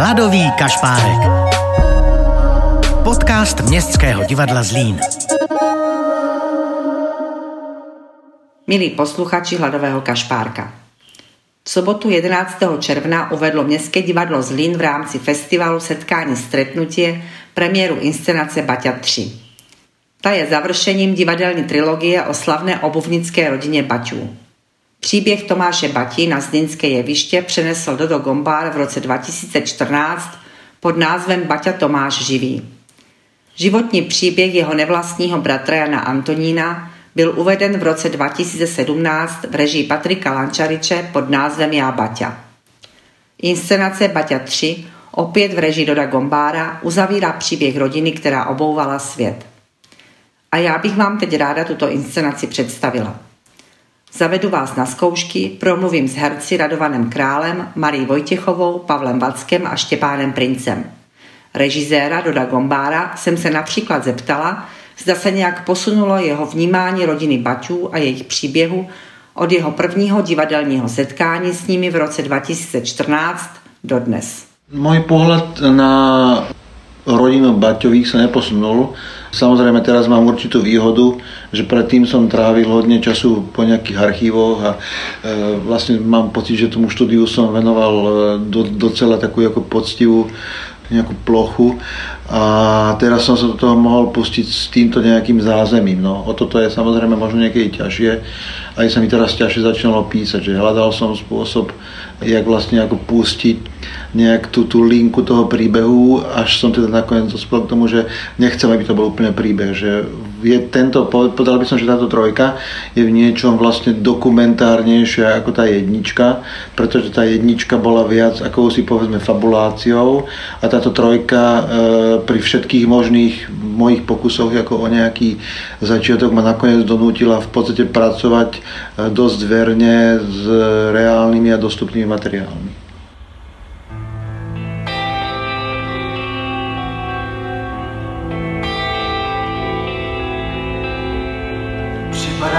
Hladový kašpárek. Podcast Městského divadla Zlín. Milí posluchači Hladového kašpárka. V sobotu 11. června uvedlo Městské divadlo Zlín v rámci festivalu Setkání stretnutie premiéru inscenace Baťa 3. Ta je završením divadelní trilogie o slavné obuvnické rodině Baťů. Příběh Tomáše Batí na Zlínské jeviště přenesl Dodo Gombár v roce 2014 pod názvem Baťa Tomáš živý. Životní příběh jeho nevlastního bratra Jana Antonína byl uveden v roce 2017 v režii Patrika Lančariče pod názvem Já Baťa. Inscenace Baťa 3, opět v režii Doda Gombára, uzavírá příběh rodiny, která obouvala svět. A já bych vám teď ráda tuto inscenaci představila. Zavedu vás na zkoušky, promluvím s herci Radovanem Králem, Marí Vojtěchovou, Pavlem Vackem a Štěpánem Princem. Režiséra Doda Gombára jsem se například zeptala, zda se nějak posunulo jeho vnímání rodiny Baťů a jejich příběhu od jeho prvního divadelního setkání s nimi v roce 2014 do dnes. Můj pohled na rodinu Baťových se neposunul. Samozrejme teraz mám určitú výhodu, že predtým som trávil hodne času po nejakých archívoch a e, vlastne mám pocit, že tomu štúdiu som venoval e, do, docela takú ako poctivú nejakú plochu a teraz som sa do toho mohol pustiť s týmto nejakým zázemím. No, o toto je samozrejme možno niekedy ťažšie. Aj sa mi teraz ťažšie začalo písať, že hľadal som spôsob, jak vlastne ako pustiť nejak tú, tú linku toho príbehu, až som teda nakoniec dospel k tomu, že nechcem, aby to bol úplne príbeh, že je tento, povedal by som, že táto trojka je v niečom vlastne dokumentárnejšia ako tá jednička, pretože tá jednička bola viac ako si povedzme fabuláciou a táto trojka e, pri všetkých možných mojich pokusoch ako o nejaký začiatok ma nakoniec donútila v podstate pracovať e, dosť verne s reálnymi a dostupnými materiálmi.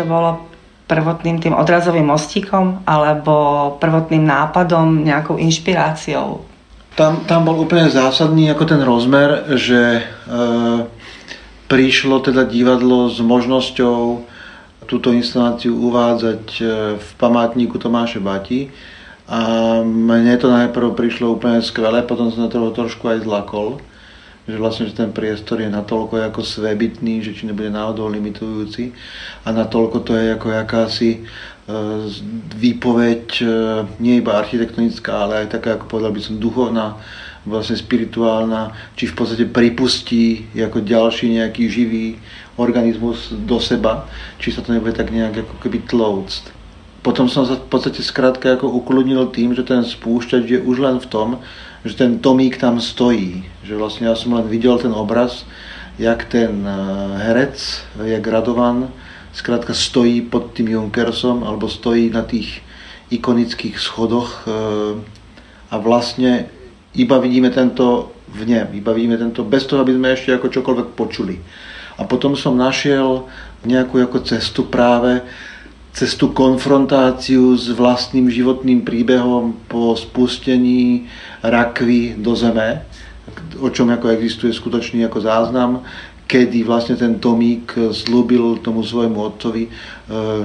Čo bolo prvotným tým odrazovým mostíkom alebo prvotným nápadom, nejakou inšpiráciou? Tam, tam bol úplne zásadný ako ten rozmer, že e, prišlo teda divadlo s možnosťou túto inscenáciu uvádzať e, v památníku Tomáše Bati a mne to najprv prišlo úplne skvelé, potom som na toho trošku aj zlakol, že vlastne že ten priestor je natoľko ako svebytný, že či nebude náhodou limitujúci a natoľko to je ako jakási e, výpoveď e, nie iba architektonická, ale aj taká, ako povedal by som, duchovná, vlastne spirituálna, či v podstate pripustí ako ďalší nejaký živý organizmus do seba, či sa to nebude tak nejak ako keby tlouct. Potom som sa v podstate skrátka ako ukludnil tým, že ten spúšťač je už len v tom, že ten Tomík tam stojí. Že vlastne ja som len videl ten obraz, jak ten eh, herec, jak Radovan, skrátka stojí pod tým Junkersom alebo stojí na tých ikonických schodoch eh, a vlastne iba vidíme tento v ňem, iba vidíme tento bez toho, aby sme ešte ako čokoľvek počuli. A potom som našiel nejakú ako cestu práve cez tú konfrontáciu s vlastným životným príbehom po spustení rakvy do zeme, o čom ako existuje skutočný ako záznam, kedy vlastne ten Tomík slúbil tomu svojmu otcovi, e,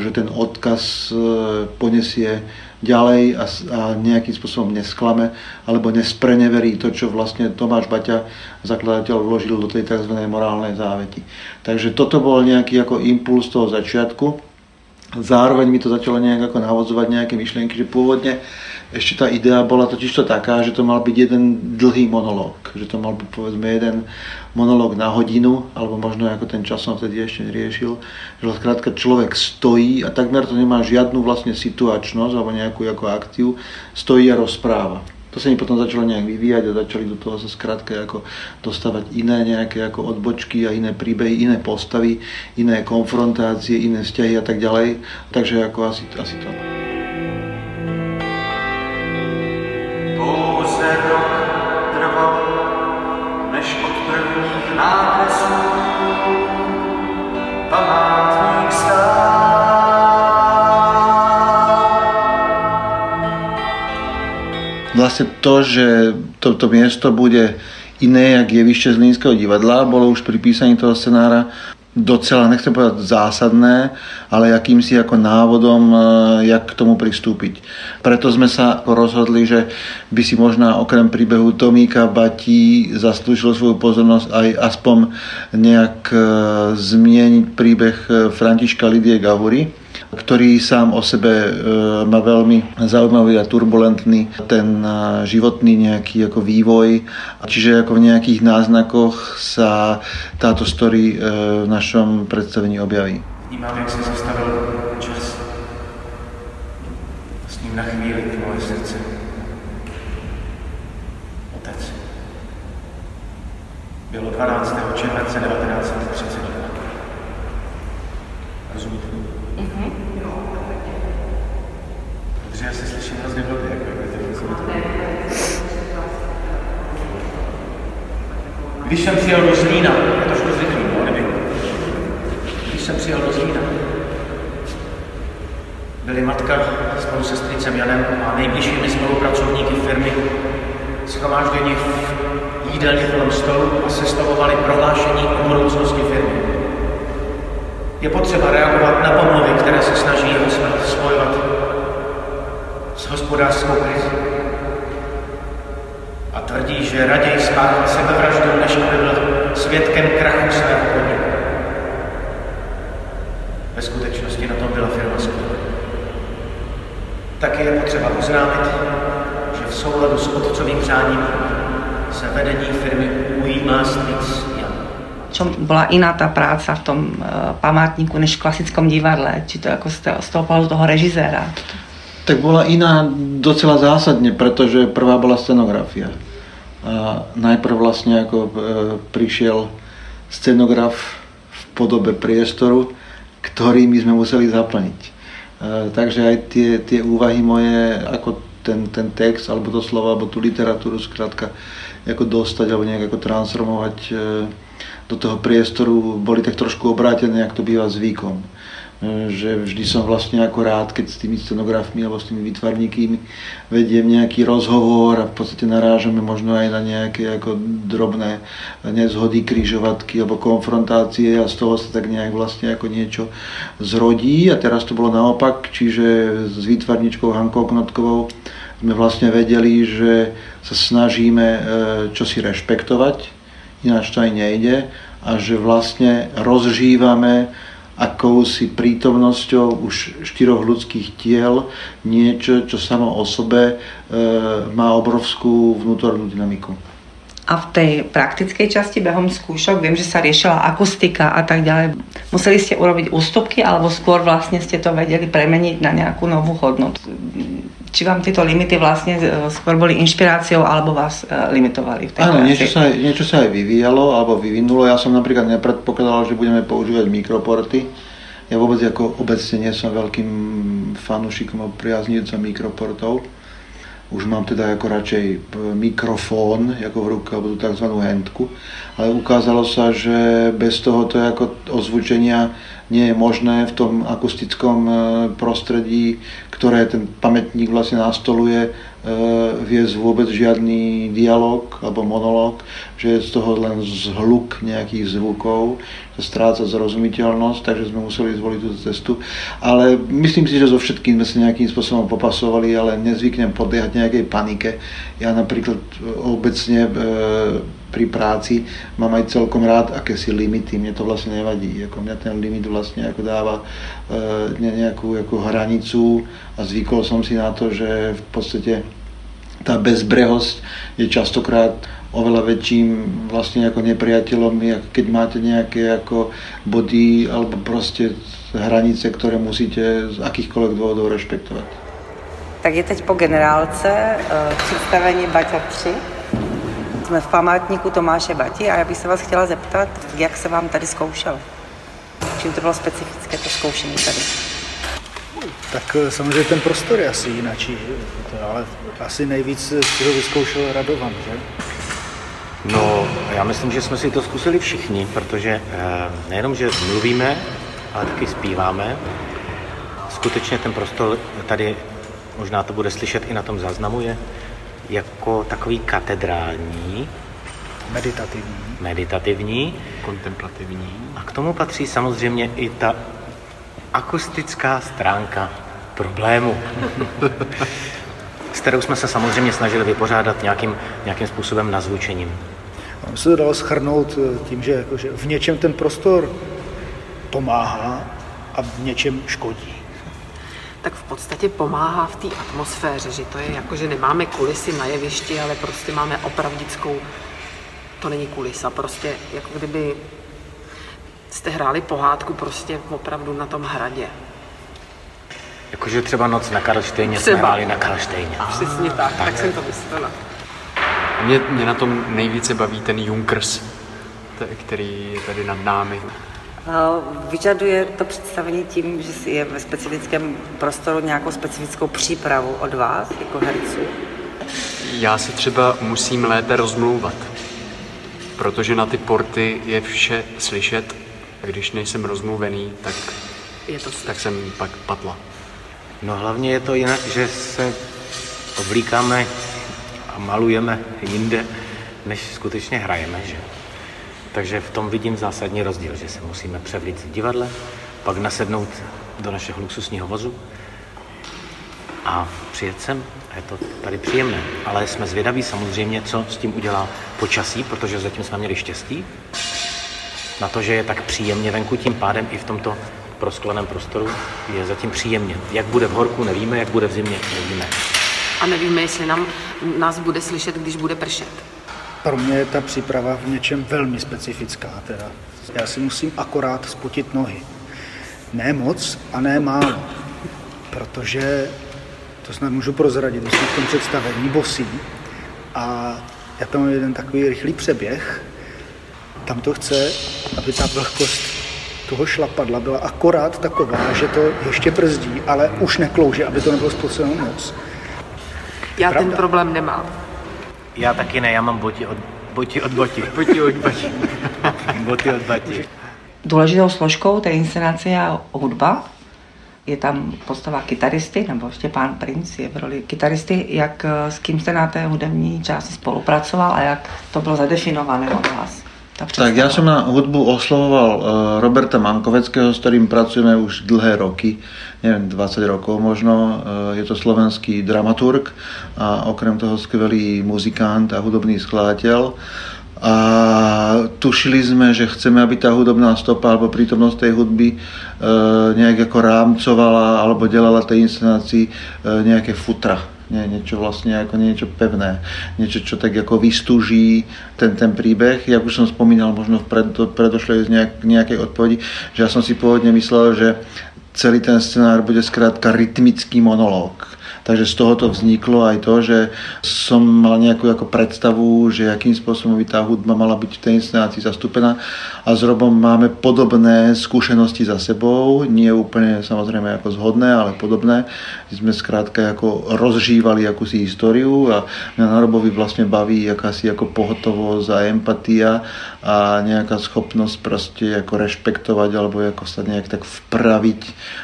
že ten odkaz e, ponesie ďalej a, a nejakým spôsobom nesklame alebo nespreneverí to, čo vlastne Tomáš Baťa, zakladateľ, vložil do tej tzv. morálnej záveti. Takže toto bol nejaký ako impuls toho začiatku zároveň mi to začalo nejak ako navodzovať nejaké myšlienky, že pôvodne ešte tá idea bola totiž to taká, že to mal byť jeden dlhý monológ. Že to mal byť povedzme jeden monológ na hodinu, alebo možno ako ten čas som vtedy ešte neriešil. Že skrátka človek stojí a takmer to nemá žiadnu vlastne situačnosť alebo nejakú ako akciu, stojí a rozpráva to sa mi potom začalo nejak vyvíjať a začali do toho sa skrátka ako dostávať iné nejaké ako odbočky a iné príbehy, iné postavy, iné konfrontácie, iné vzťahy a tak ďalej. Takže ako asi, asi to. Pouze rok trval, než od prvních nákresů Vlastne to, že toto miesto bude iné, jak je vyššie z Línskeho divadla, bolo už pri písaní toho scenára docela, nechcem povedať zásadné, ale jakýmsi ako návodom, e, jak k tomu pristúpiť. Preto sme sa rozhodli, že by si možná okrem príbehu Tomíka Batí zaslúžil svoju pozornosť aj aspoň nejak e, zmieniť príbeh e, Františka Lidie Gavury, ktorý sám o sebe e, má veľmi zaujímavý a turbulentný ten e, životný nejaký ako vývoj. Čiže ako v nejakých náznakoch sa táto story e, v našom predstavení objaví. Vnímám, jak se zastavil čas. S ním na chvíli ty moje srdce. Otec. Bylo 12. července 1932. Rozumíte? Protože já se slyším hrozně blbě, jako jak to Když jsem přijel do Zlína, je trošku zvyklý, no, nevím. Když jsem přijel do Zlína, byli matka spolu se strýcem Janem a nejbližšími spolupracovníky firmy schromážděni v jídelně kolem stolu a sestavovali prohlášení o budoucnosti firmy. Je potřeba reagovat na pomluvy, které se snaží spojovat s hospodářskou krizí. Tvrdí, že raději spáchal sebevraždu, než aby byl svědkem krachu svého podniku. Ve skutečnosti na tom byla firma skvělá. Taky je potřeba oznámit, že v souladu s otcovým přáním se vedení firmy ujímá strýc Jan. Čo bola iná tá práca v tom uh, památníku než v klasickom divadle? Či to ako z toho, z toho pohľadu toho režiséra? Tak bola iná docela zásadne, pretože prvá bola scenografia. Najprv vlastne ako e, prišiel scenograf v podobe priestoru, ktorý my sme museli zaplniť. E, takže aj tie, tie úvahy moje, ako ten, ten text, alebo to slovo, alebo tú literatúru skrátka ako dostať, alebo nejak ako transformovať e, do toho priestoru, boli tak trošku obrátené, jak to býva zvykom že vždy som vlastne ako rád, keď s tými scenografmi alebo s tými výtvarníkmi vediem nejaký rozhovor a v podstate narážame možno aj na nejaké ako drobné nezhody, kryžovatky alebo konfrontácie a z toho sa tak nejak vlastne ako niečo zrodí. A teraz to bolo naopak, čiže s výtvarničkou Hankou Knotkovou sme vlastne vedeli, že sa snažíme čosi rešpektovať, ináč to aj nejde a že vlastne rozžívame akousi prítomnosťou už štyroch ľudských tiel niečo, čo samo o sebe e, má obrovskú vnútornú dynamiku. A v tej praktickej časti behom skúšok viem, že sa riešila akustika a tak ďalej. Museli ste urobiť ústupky alebo skôr vlastne ste to vedeli premeniť na nejakú novú hodnotu? Či vám tieto limity vlastne e, skôr boli inšpiráciou alebo vás e, limitovali v tej Áno, práci? niečo sa, niečo sa aj vyvíjalo alebo vyvinulo. Ja som napríklad nepredpokladal, že budeme používať mikroporty. Ja vôbec ako obecne nie som veľkým fanúšikom a priaznivcom mikroportov. Už mám teda ako radšej mikrofón ako v ruke, alebo tú tzv. hentku. Ale ukázalo sa, že bez tohoto ako ozvučenia nie je možné v tom akustickom e, prostredí, ktoré ten pamätník vlastne nastoluje, viesť vôbec žiadny dialog alebo monológ, že je z toho len zhluk nejakých zvukov, stráca zrozumiteľnosť, takže sme museli zvoliť túto cestu. Ale myslím si, že so všetkým sme sa nejakým spôsobom popasovali, ale nezvyknem podliehať nejakej panike. Ja napríklad obecne e, pri práci mám aj celkom rád akési limity, mne to vlastne nevadí. Ako mňa ten limit vlastne ako dáva e, nejakú ako hranicu a zvykol som si na to, že v podstate tá bezbrehosť je častokrát oveľa väčším vlastne ako nepriateľom, keď máte nejaké ako body alebo proste hranice, ktoré musíte z akýchkoľvek dôvodov rešpektovať. Tak je teď po generálce uh, představení Baťa 3. Jsme v památníku Tomáše Bati a já bych se vás chtěla zeptat, jak se vám tady zkoušel? Čím to bylo specifické, to zkoušení tady? Tak eh, samozřejmě ten prostor je asi jináčí, ale asi nejvíc si ho vyzkoušel Radovan, že? No, já myslím, že jsme si to zkusili všichni, protože eh, nejenom, že mluvíme, ale taky zpíváme. Skutečně ten prostor tady, možná to bude slyšet i na tom záznamu, je jako takový katedrální. Meditativní. Meditativní. Kontemplativní. A k tomu patří samozřejmě i ta akustická stránka problému, s kterou jsme se samozřejmě snažili vypořádat nějakým, nějakým způsobem nazvučením. On se to dalo schrnout eh, tím, že, jako, že v něčem ten prostor pomáhá a v něčem škodí. Tak v podstatě pomáhá v té atmosféře, že to je jako, že nemáme kulisy na jevišti, ale prostě máme opravdickou, to není kulisa, prostě jako kdyby jste hráli pohádku prostě opravdu na tom hradě. Jakože třeba noc na Karlštejně jsme hráli na Karlštejně. Přesně tak, tak, tak jsem to myslela. Mě, mě na tom nejvíce baví ten Junkers, který je tady nad námi. Vyžaduje to představení tím, že si je ve specifickém prostoru nějakou specifickou přípravu od vás, jako herců? Já se třeba musím lépe rozmlouvat, protože na ty porty je vše slyšet a když nejsem rozmluvený, tak, Je to tak jsem pak patla. No hlavně je to jinak, že se oblíkáme a malujeme jinde, než skutečně hrajeme, že? Takže v tom vidím zásadní rozdíl, že se musíme převlít v divadle, pak nasednout do našeho luxusního vozu a přijet sem. A je to tady příjemné. Ale jsme zvědaví samozřejmě, co s tím udělá počasí, protože zatím jsme měli štěstí na to, že je tak příjemně venku, tím pádem i v tomto proskleném prostoru je zatím příjemně. Jak bude v horku, nevíme, jak bude v zimě, nevíme. A nevíme, jestli nám, nás bude slyšet, když bude pršet. Pro mě je ta příprava v něčem velmi specifická. Teda. Já si musím akorát spotit nohy. Ne moc a ne málo. Protože, to snad můžu prozradit, když jsem v tom představení bosí a já tam mám jeden takový rychlý přeběh, tam to chce, aby ta vlhkost toho šlapadla byla akorát taková, že to ještě brzdí, ale už neklouže, aby to nebylo spoceno moc. Já ten Pravda. problém nemám. Já taky ne, já mám boti od, boti od boti. Boti od boti. boty od bati. Důležitou složkou té inscenace je hudba. Je tam postava kytaristy, nebo Štěpán Princ je v roli kytaristy. Jak eh, s kým jste na té hudební části spolupracoval a jak to bylo zadefinované od vás? Ta Tak ja som na hudbu oslovoval eh, Roberta Mankoveckého, s ktorým pracujeme už dlhé roky, neviem, 20 rokov možno. Eh, Je to slovenský dramaturg a okrem toho skvelý muzikant a hudobný skladateľ. A tušili sme, že chceme, aby tá hudobná stopa alebo prítomnosť tej hudby e, nejak ako rámcovala alebo delala tej inscenácii e, nejaké futra nie, niečo vlastne ako niečo pevné, niečo, čo tak ako vystúží ten, ten príbeh. Jak už som spomínal možno v pred, predošlej nejak, nejakej odpovedi, že ja som si pôvodne myslel, že celý ten scenár bude skrátka rytmický monológ. Takže z tohoto vzniklo aj to, že som mal nejakú ako predstavu, že akým spôsobom by tá hudba mala byť v tej inscenácii zastúpená a s Robom máme podobné skúsenosti za sebou, nie úplne samozrejme ako zhodné, ale podobné. Sme skrátka ako rozžívali akúsi históriu a mňa na Robovi vlastne baví akási ako pohotovosť a empatia a nejaká schopnosť proste ako rešpektovať alebo ako sa nejak tak vpraviť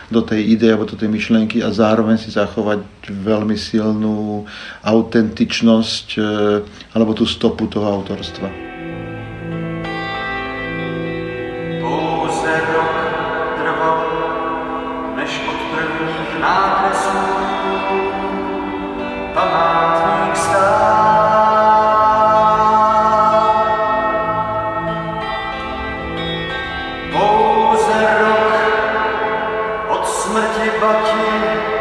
do tej ide alebo do tej myšlienky a zároveň si zachovať velmi silnou autentičnost eh, alebo tu stopu toho autorstva. Pouze rok od smrti batí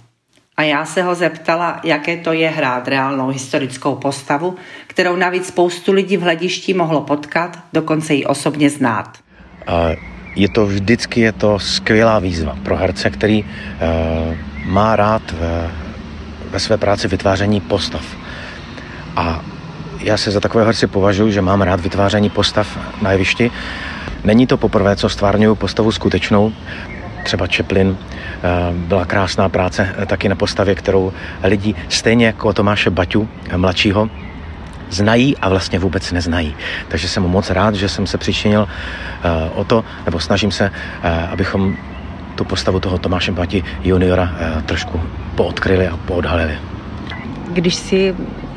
A já se ho zeptala, jaké to je hrát reálnou historickou postavu, kterou navíc spoustu lidí v hledišti mohlo potkat, dokonce ji osobně znát. Je to vždycky je to skvělá výzva pro herce, který uh, má rád ve, ve své práci vytváření postav. A já se za takového herce považuji, že mám rád vytváření postav na jevišti. Není to poprvé, co stvárňuju postavu skutečnou. Třeba Chaplin eh, byla krásná práce eh, taky na postavě, kterou lidi stejně jako Tomáše Baťu, eh, mladšího, znají a vlastně vůbec neznají. Takže jsem moc rád, že jsem se přičinil o to, nebo snažím se, abychom tu postavu toho Tomáše Bati juniora trošku poodkryli a poodhalili. Když si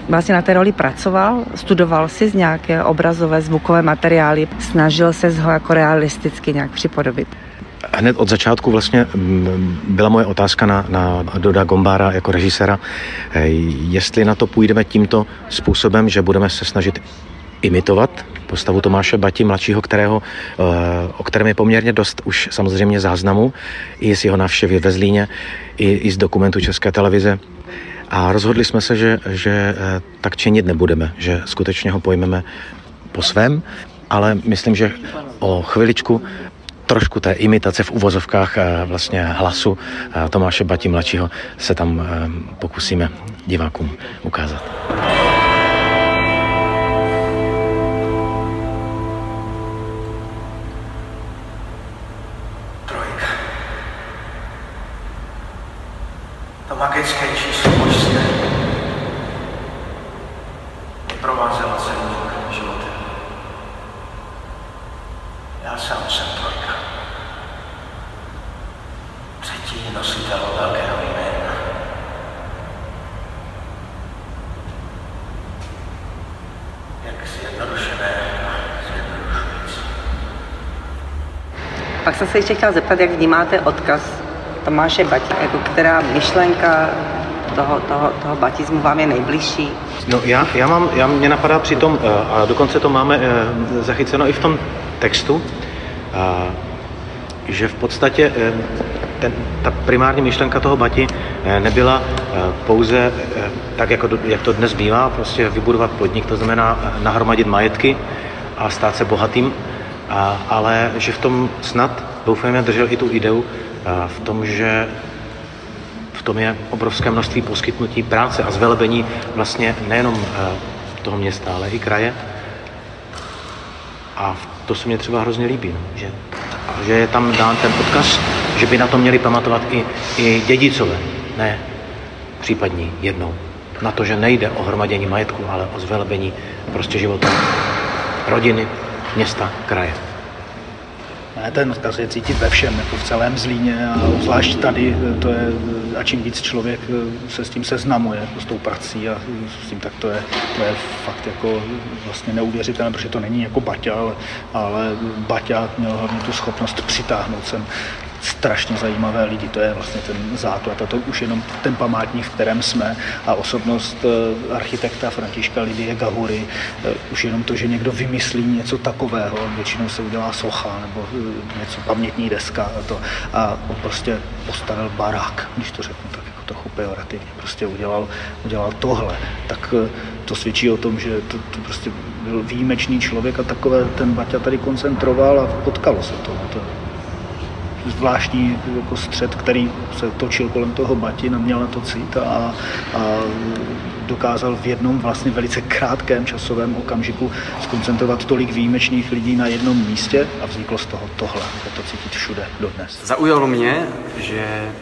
vlastně na té roli pracoval, studoval si z nějaké obrazové, zvukové materiály, snažil se ho jako realisticky nějak připodobit. Hned od začátku vlastně byla moje otázka na, na Doda Gombára jako režiséra, jestli na to půjdeme tímto způsobem, že budeme se snažit imitovat postavu Tomáše Bati mladšího, kterého, eh, o kterém je poměrně dost už samozřejmě záznamu, i z jeho návštěvy ve Zlíně, i, i z dokumentu České televize. A rozhodli jsme se, že, že eh, tak činit nebudeme, že skutečně ho pojmeme po svém, ale myslím, že o chviličku trošku té imitace v uvozovkách eh, vlastně hlasu eh, Tomáše Bati mladšího se tam pokusíme divákům ukázat. Třetí nositel velkého jména. Jak zjednodušené a zjednodušující. Pak jsem se ještě chtěla zeptat, jak vnímáte odkaz Tomáše Bati, jako která myšlenka toho, toho, toho batismu vám je nejbližší? No já, já mám, já, mě napadá při tom, eh, a dokonce to máme eh, zachyceno i v tom textu, a, že v podstatě eh, ten, ta primární myšlenka toho Bati nebyla pouze tak, jako, jak to dnes bývá, prostě vybudovat podnik, to znamená nahromadit majetky a stát se bohatým, a, ale že v tom snad, doufejme, držel i tu ideu v tom, že v tom je obrovské množství poskytnutí práce a zvelebení vlastně nejenom toho města, ale i kraje. A to se mně třeba hrozně líbí, no, že, že je tam dán ten odkaz, že by na to měli pamatovat i, i dědicové, ne případní jednou. Na to, že nejde o hromadění majetku, ale o zvelebení prostě života rodiny, města, kraje. Ne, ten odkaz je cítit ve všem, jako v celém Zlíně a zvlášť tady, to je, a čím víc člověk se s tím seznamuje, jako s tou prací a s tím, tak to je, to je fakt jako vlastně neuvěřitelné, protože to není jako Baťa, ale, ale Baťa měl hlavně tu schopnost přitáhnout sem strašně zajímavé lidi. To je vlastně ten základ a to už jenom ten památník, v kterém jsme a osobnost eh, architekta Františka Lidie Gahury, eh, už jenom to, že někdo vymyslí něco takového, většinou se udělá socha nebo eh, něco pamětní deska a to a on prostě postavil barák, když to řeknu tak jako trochu pejorativně, prostě udělal, udělal tohle, tak to svědčí o tom, že to, to prostě byl výjimečný člověk a takové ten Baťa tady koncentroval a potkalo se to. to zvláštní jako střed, který se točil kolem toho Batina, měl na to cít a, a dokázal v jednom vlastně velice krátkém časovém okamžiku skoncentrovat tolik výjimečných lidí na jednom místě a vzniklo z toho tohle. Je to cítit všude dodnes. Zaujalo mě, že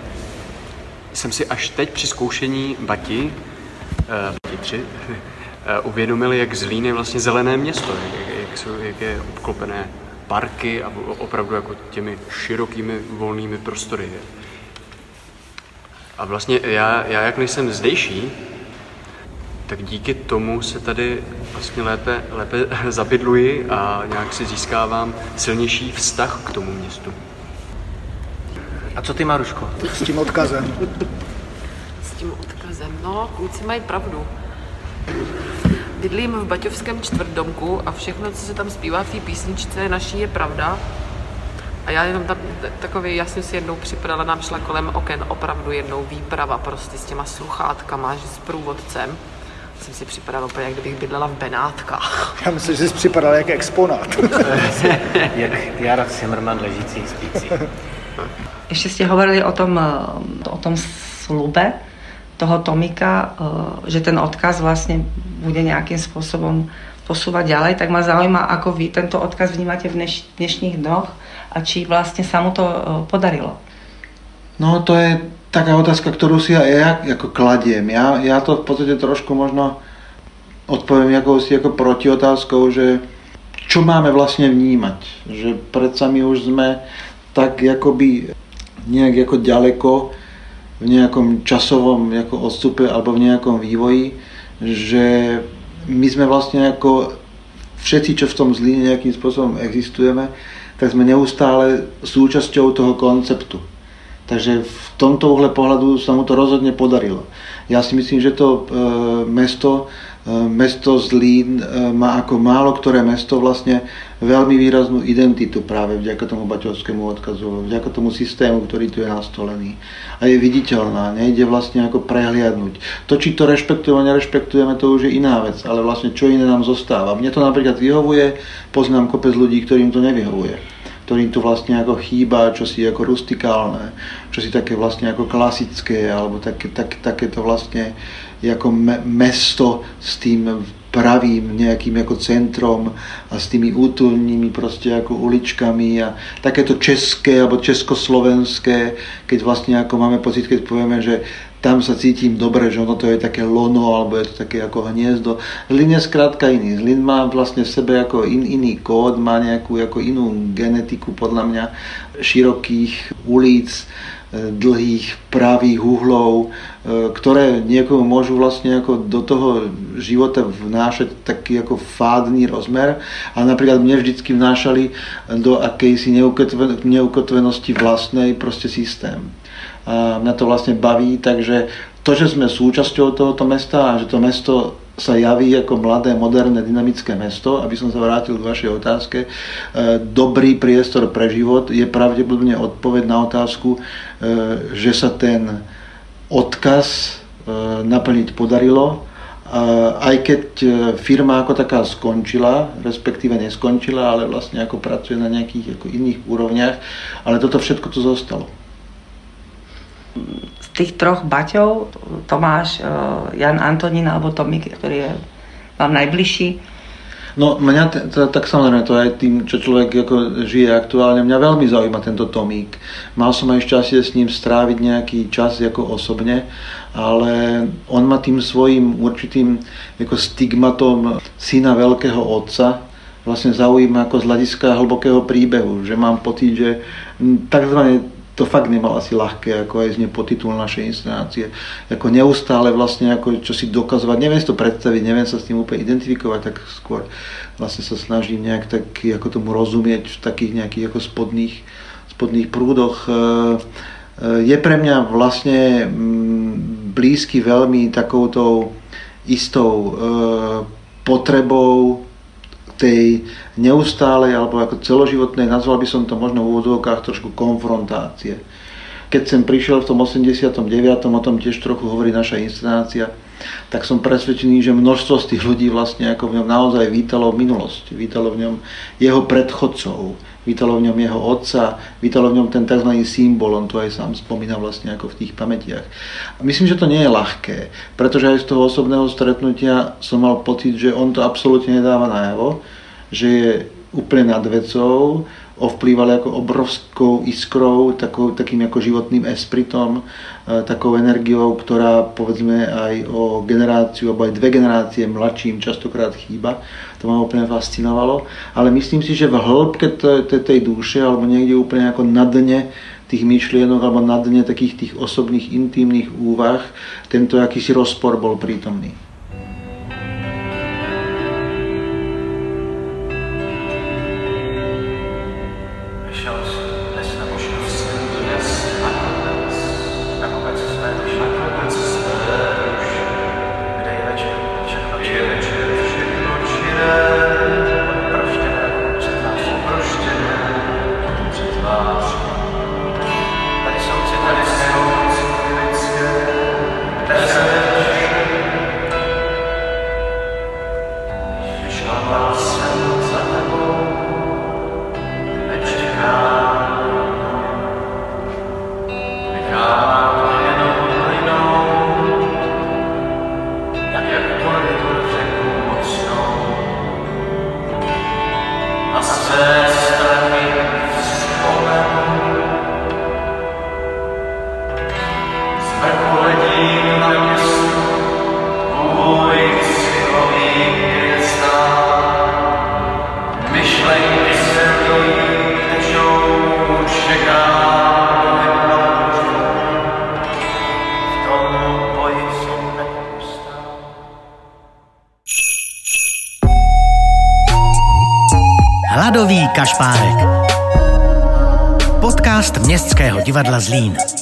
jsem si až teď při zkoušení Bati, uh, Bati 3, uh, uvědomil, jak Zlín je vlastně zelené město, jak, jak, jak je obklopené parky a opravdu jako těmi širokými volnými prostory. A vlastně já, já jak nejsem zdejší, tak díky tomu se tady vlastně lépe, lépe zabydluji a nějak si získávám silnější vztah k tomu městu. A co ty, Maruško? S tím odkazem. S tím odkazem, no, kluci mají pravdu. Bydlím v Baťovském čtvrtdomku a všechno, co se tam zpívá v té písničce naší, je pravda. A já jenom tam takový, já jsem si jednou připravila, nám šla kolem oken opravdu jednou výprava prostě s těma sluchátkama, že s průvodcem. Jsem si připadala úplně, jak kdybych bydlela v Benátkách. Já myslím, že jsi připadal jako exponát. Jak Jara Zimmerman ležící spící. Ještě jste hovorili o tom, o tom slube toho Tomika, eh, že ten odkaz vlastně bude nějakým způsobem posúvať ďalej, tak ma zaujíma, ako vy tento odkaz vnímate v dneš, dnešných dnoch a či vlastne sa mu to eh, podarilo. No to je taká otázka, ktorú si ja, ja ako kladiem. Ja, ja to v podstate trošku možno odpoviem si ako protiotázkou, že čo máme vlastne vnímať. Že predsa my už sme tak jakoby nejak ako ďaleko v nejakom časovom ako odstupe alebo v nejakom vývoji, že my sme vlastne ako všetci, čo v tom zlíne nejakým spôsobom existujeme, tak sme neustále súčasťou toho konceptu. Takže v tomto pohľadu sa mu to rozhodne podarilo. Ja si myslím, že to e, mesto Eh, mesto Zlín eh, má ako málo ktoré mesto vlastne veľmi výraznú identitu práve vďaka tomu baťovskému odkazu, vďaka tomu systému, ktorý tu je nastolený. A je viditeľná, nejde vlastne ako prehliadnúť. To, či to rešpektujeme, nerešpektujeme, to už je iná vec, ale vlastne čo iné nám zostáva. Mne to napríklad vyhovuje, poznám kopec ľudí, ktorým to nevyhovuje ktorým to vlastne ako chýba, čo si ako rustikálne, čo si také vlastne ako klasické, alebo také, tak, takéto vlastne ako me, mesto s tým pravým nejakým ako centrom a s tými útulnými proste ako uličkami a takéto české alebo československé, keď vlastne ako máme pocit, keď povieme, že tam sa cítim dobre, že ono to je také lono alebo je to také ako hniezdo. Zlin je skrátka iný. Zlin má vlastne v sebe ako in, iný kód, má nejakú ako inú genetiku podľa mňa širokých ulic, dlhých pravých uhlov, e, ktoré niekomu môžu vlastne ako do toho života vnášať taký ako fádny rozmer a napríklad mne vždycky vnášali do akejsi neukotvenosti vlastnej proste systém. A mňa to vlastne baví, takže to, že sme súčasťou tohoto mesta a že to mesto sa javí ako mladé, moderné, dynamické mesto, aby som sa vrátil k vašej otázke, e, dobrý priestor pre život je pravdepodobne odpoveď na otázku, e, že sa ten odkaz e, naplniť podarilo, aj keď firma ako taká skončila, respektíve neskončila, ale vlastne ako pracuje na nejakých ako iných úrovniach, ale toto všetko tu zostalo tých troch baťov, Tomáš, eh, Jan Antonín alebo Tomik, ktorý je vám najbližší, No mňa, tak samozrejme, to aj tým, čo človek ako žije aktuálne, mňa veľmi zaujíma tento Tomík. Mal som aj šťastie s ním stráviť nejaký čas ako osobne, ale on ma tým svojim určitým ako stigmatom syna veľkého otca. Vlastne zaujíma ako z hľadiska hlbokého príbehu, že mám pocit, že takzvané to fakt nemal asi ľahké, ako aj zne podtitul našej inscenácie. Ako neustále vlastne, ako čo si dokazovať, neviem si to predstaviť, neviem sa s tým úplne identifikovať, tak skôr vlastne sa snažím nejak tak, ako tomu rozumieť v takých nejakých ako spodných, spodných prúdoch. E, e, je pre mňa vlastne mm, blízky veľmi takoutou istou e, potrebou tej neustálej alebo ako celoživotnej, nazval by som to možno v úvodzovkách trošku konfrontácie. Keď som prišiel v tom 89. o tom tiež trochu hovorí naša inscenácia, tak som presvedčený, že množstvo z tých ľudí vlastne ako v ňom naozaj vítalo minulosť, vítalo v ňom jeho predchodcov, vítalo v ňom jeho otca, vítalo v ňom ten tzv. symbol, on to aj sám spomína vlastne ako v tých pamätiach. A myslím, že to nie je ľahké, pretože aj z toho osobného stretnutia som mal pocit, že on to absolútne nedáva najavo, že je úplne nad vecou, ovplývali ako obrovskou iskrou, takou, takým ako životným espritom, e, takou energiou, ktorá povedzme aj o generáciu, alebo aj dve generácie mladším častokrát chýba. To ma úplne fascinovalo. Ale myslím si, že v hĺbke tej duše, alebo niekde úplne ako na dne tých myšlienok, alebo na dne takých tých osobných, intimných úvah, tento akýsi rozpor bol prítomný. Divadla Zlín.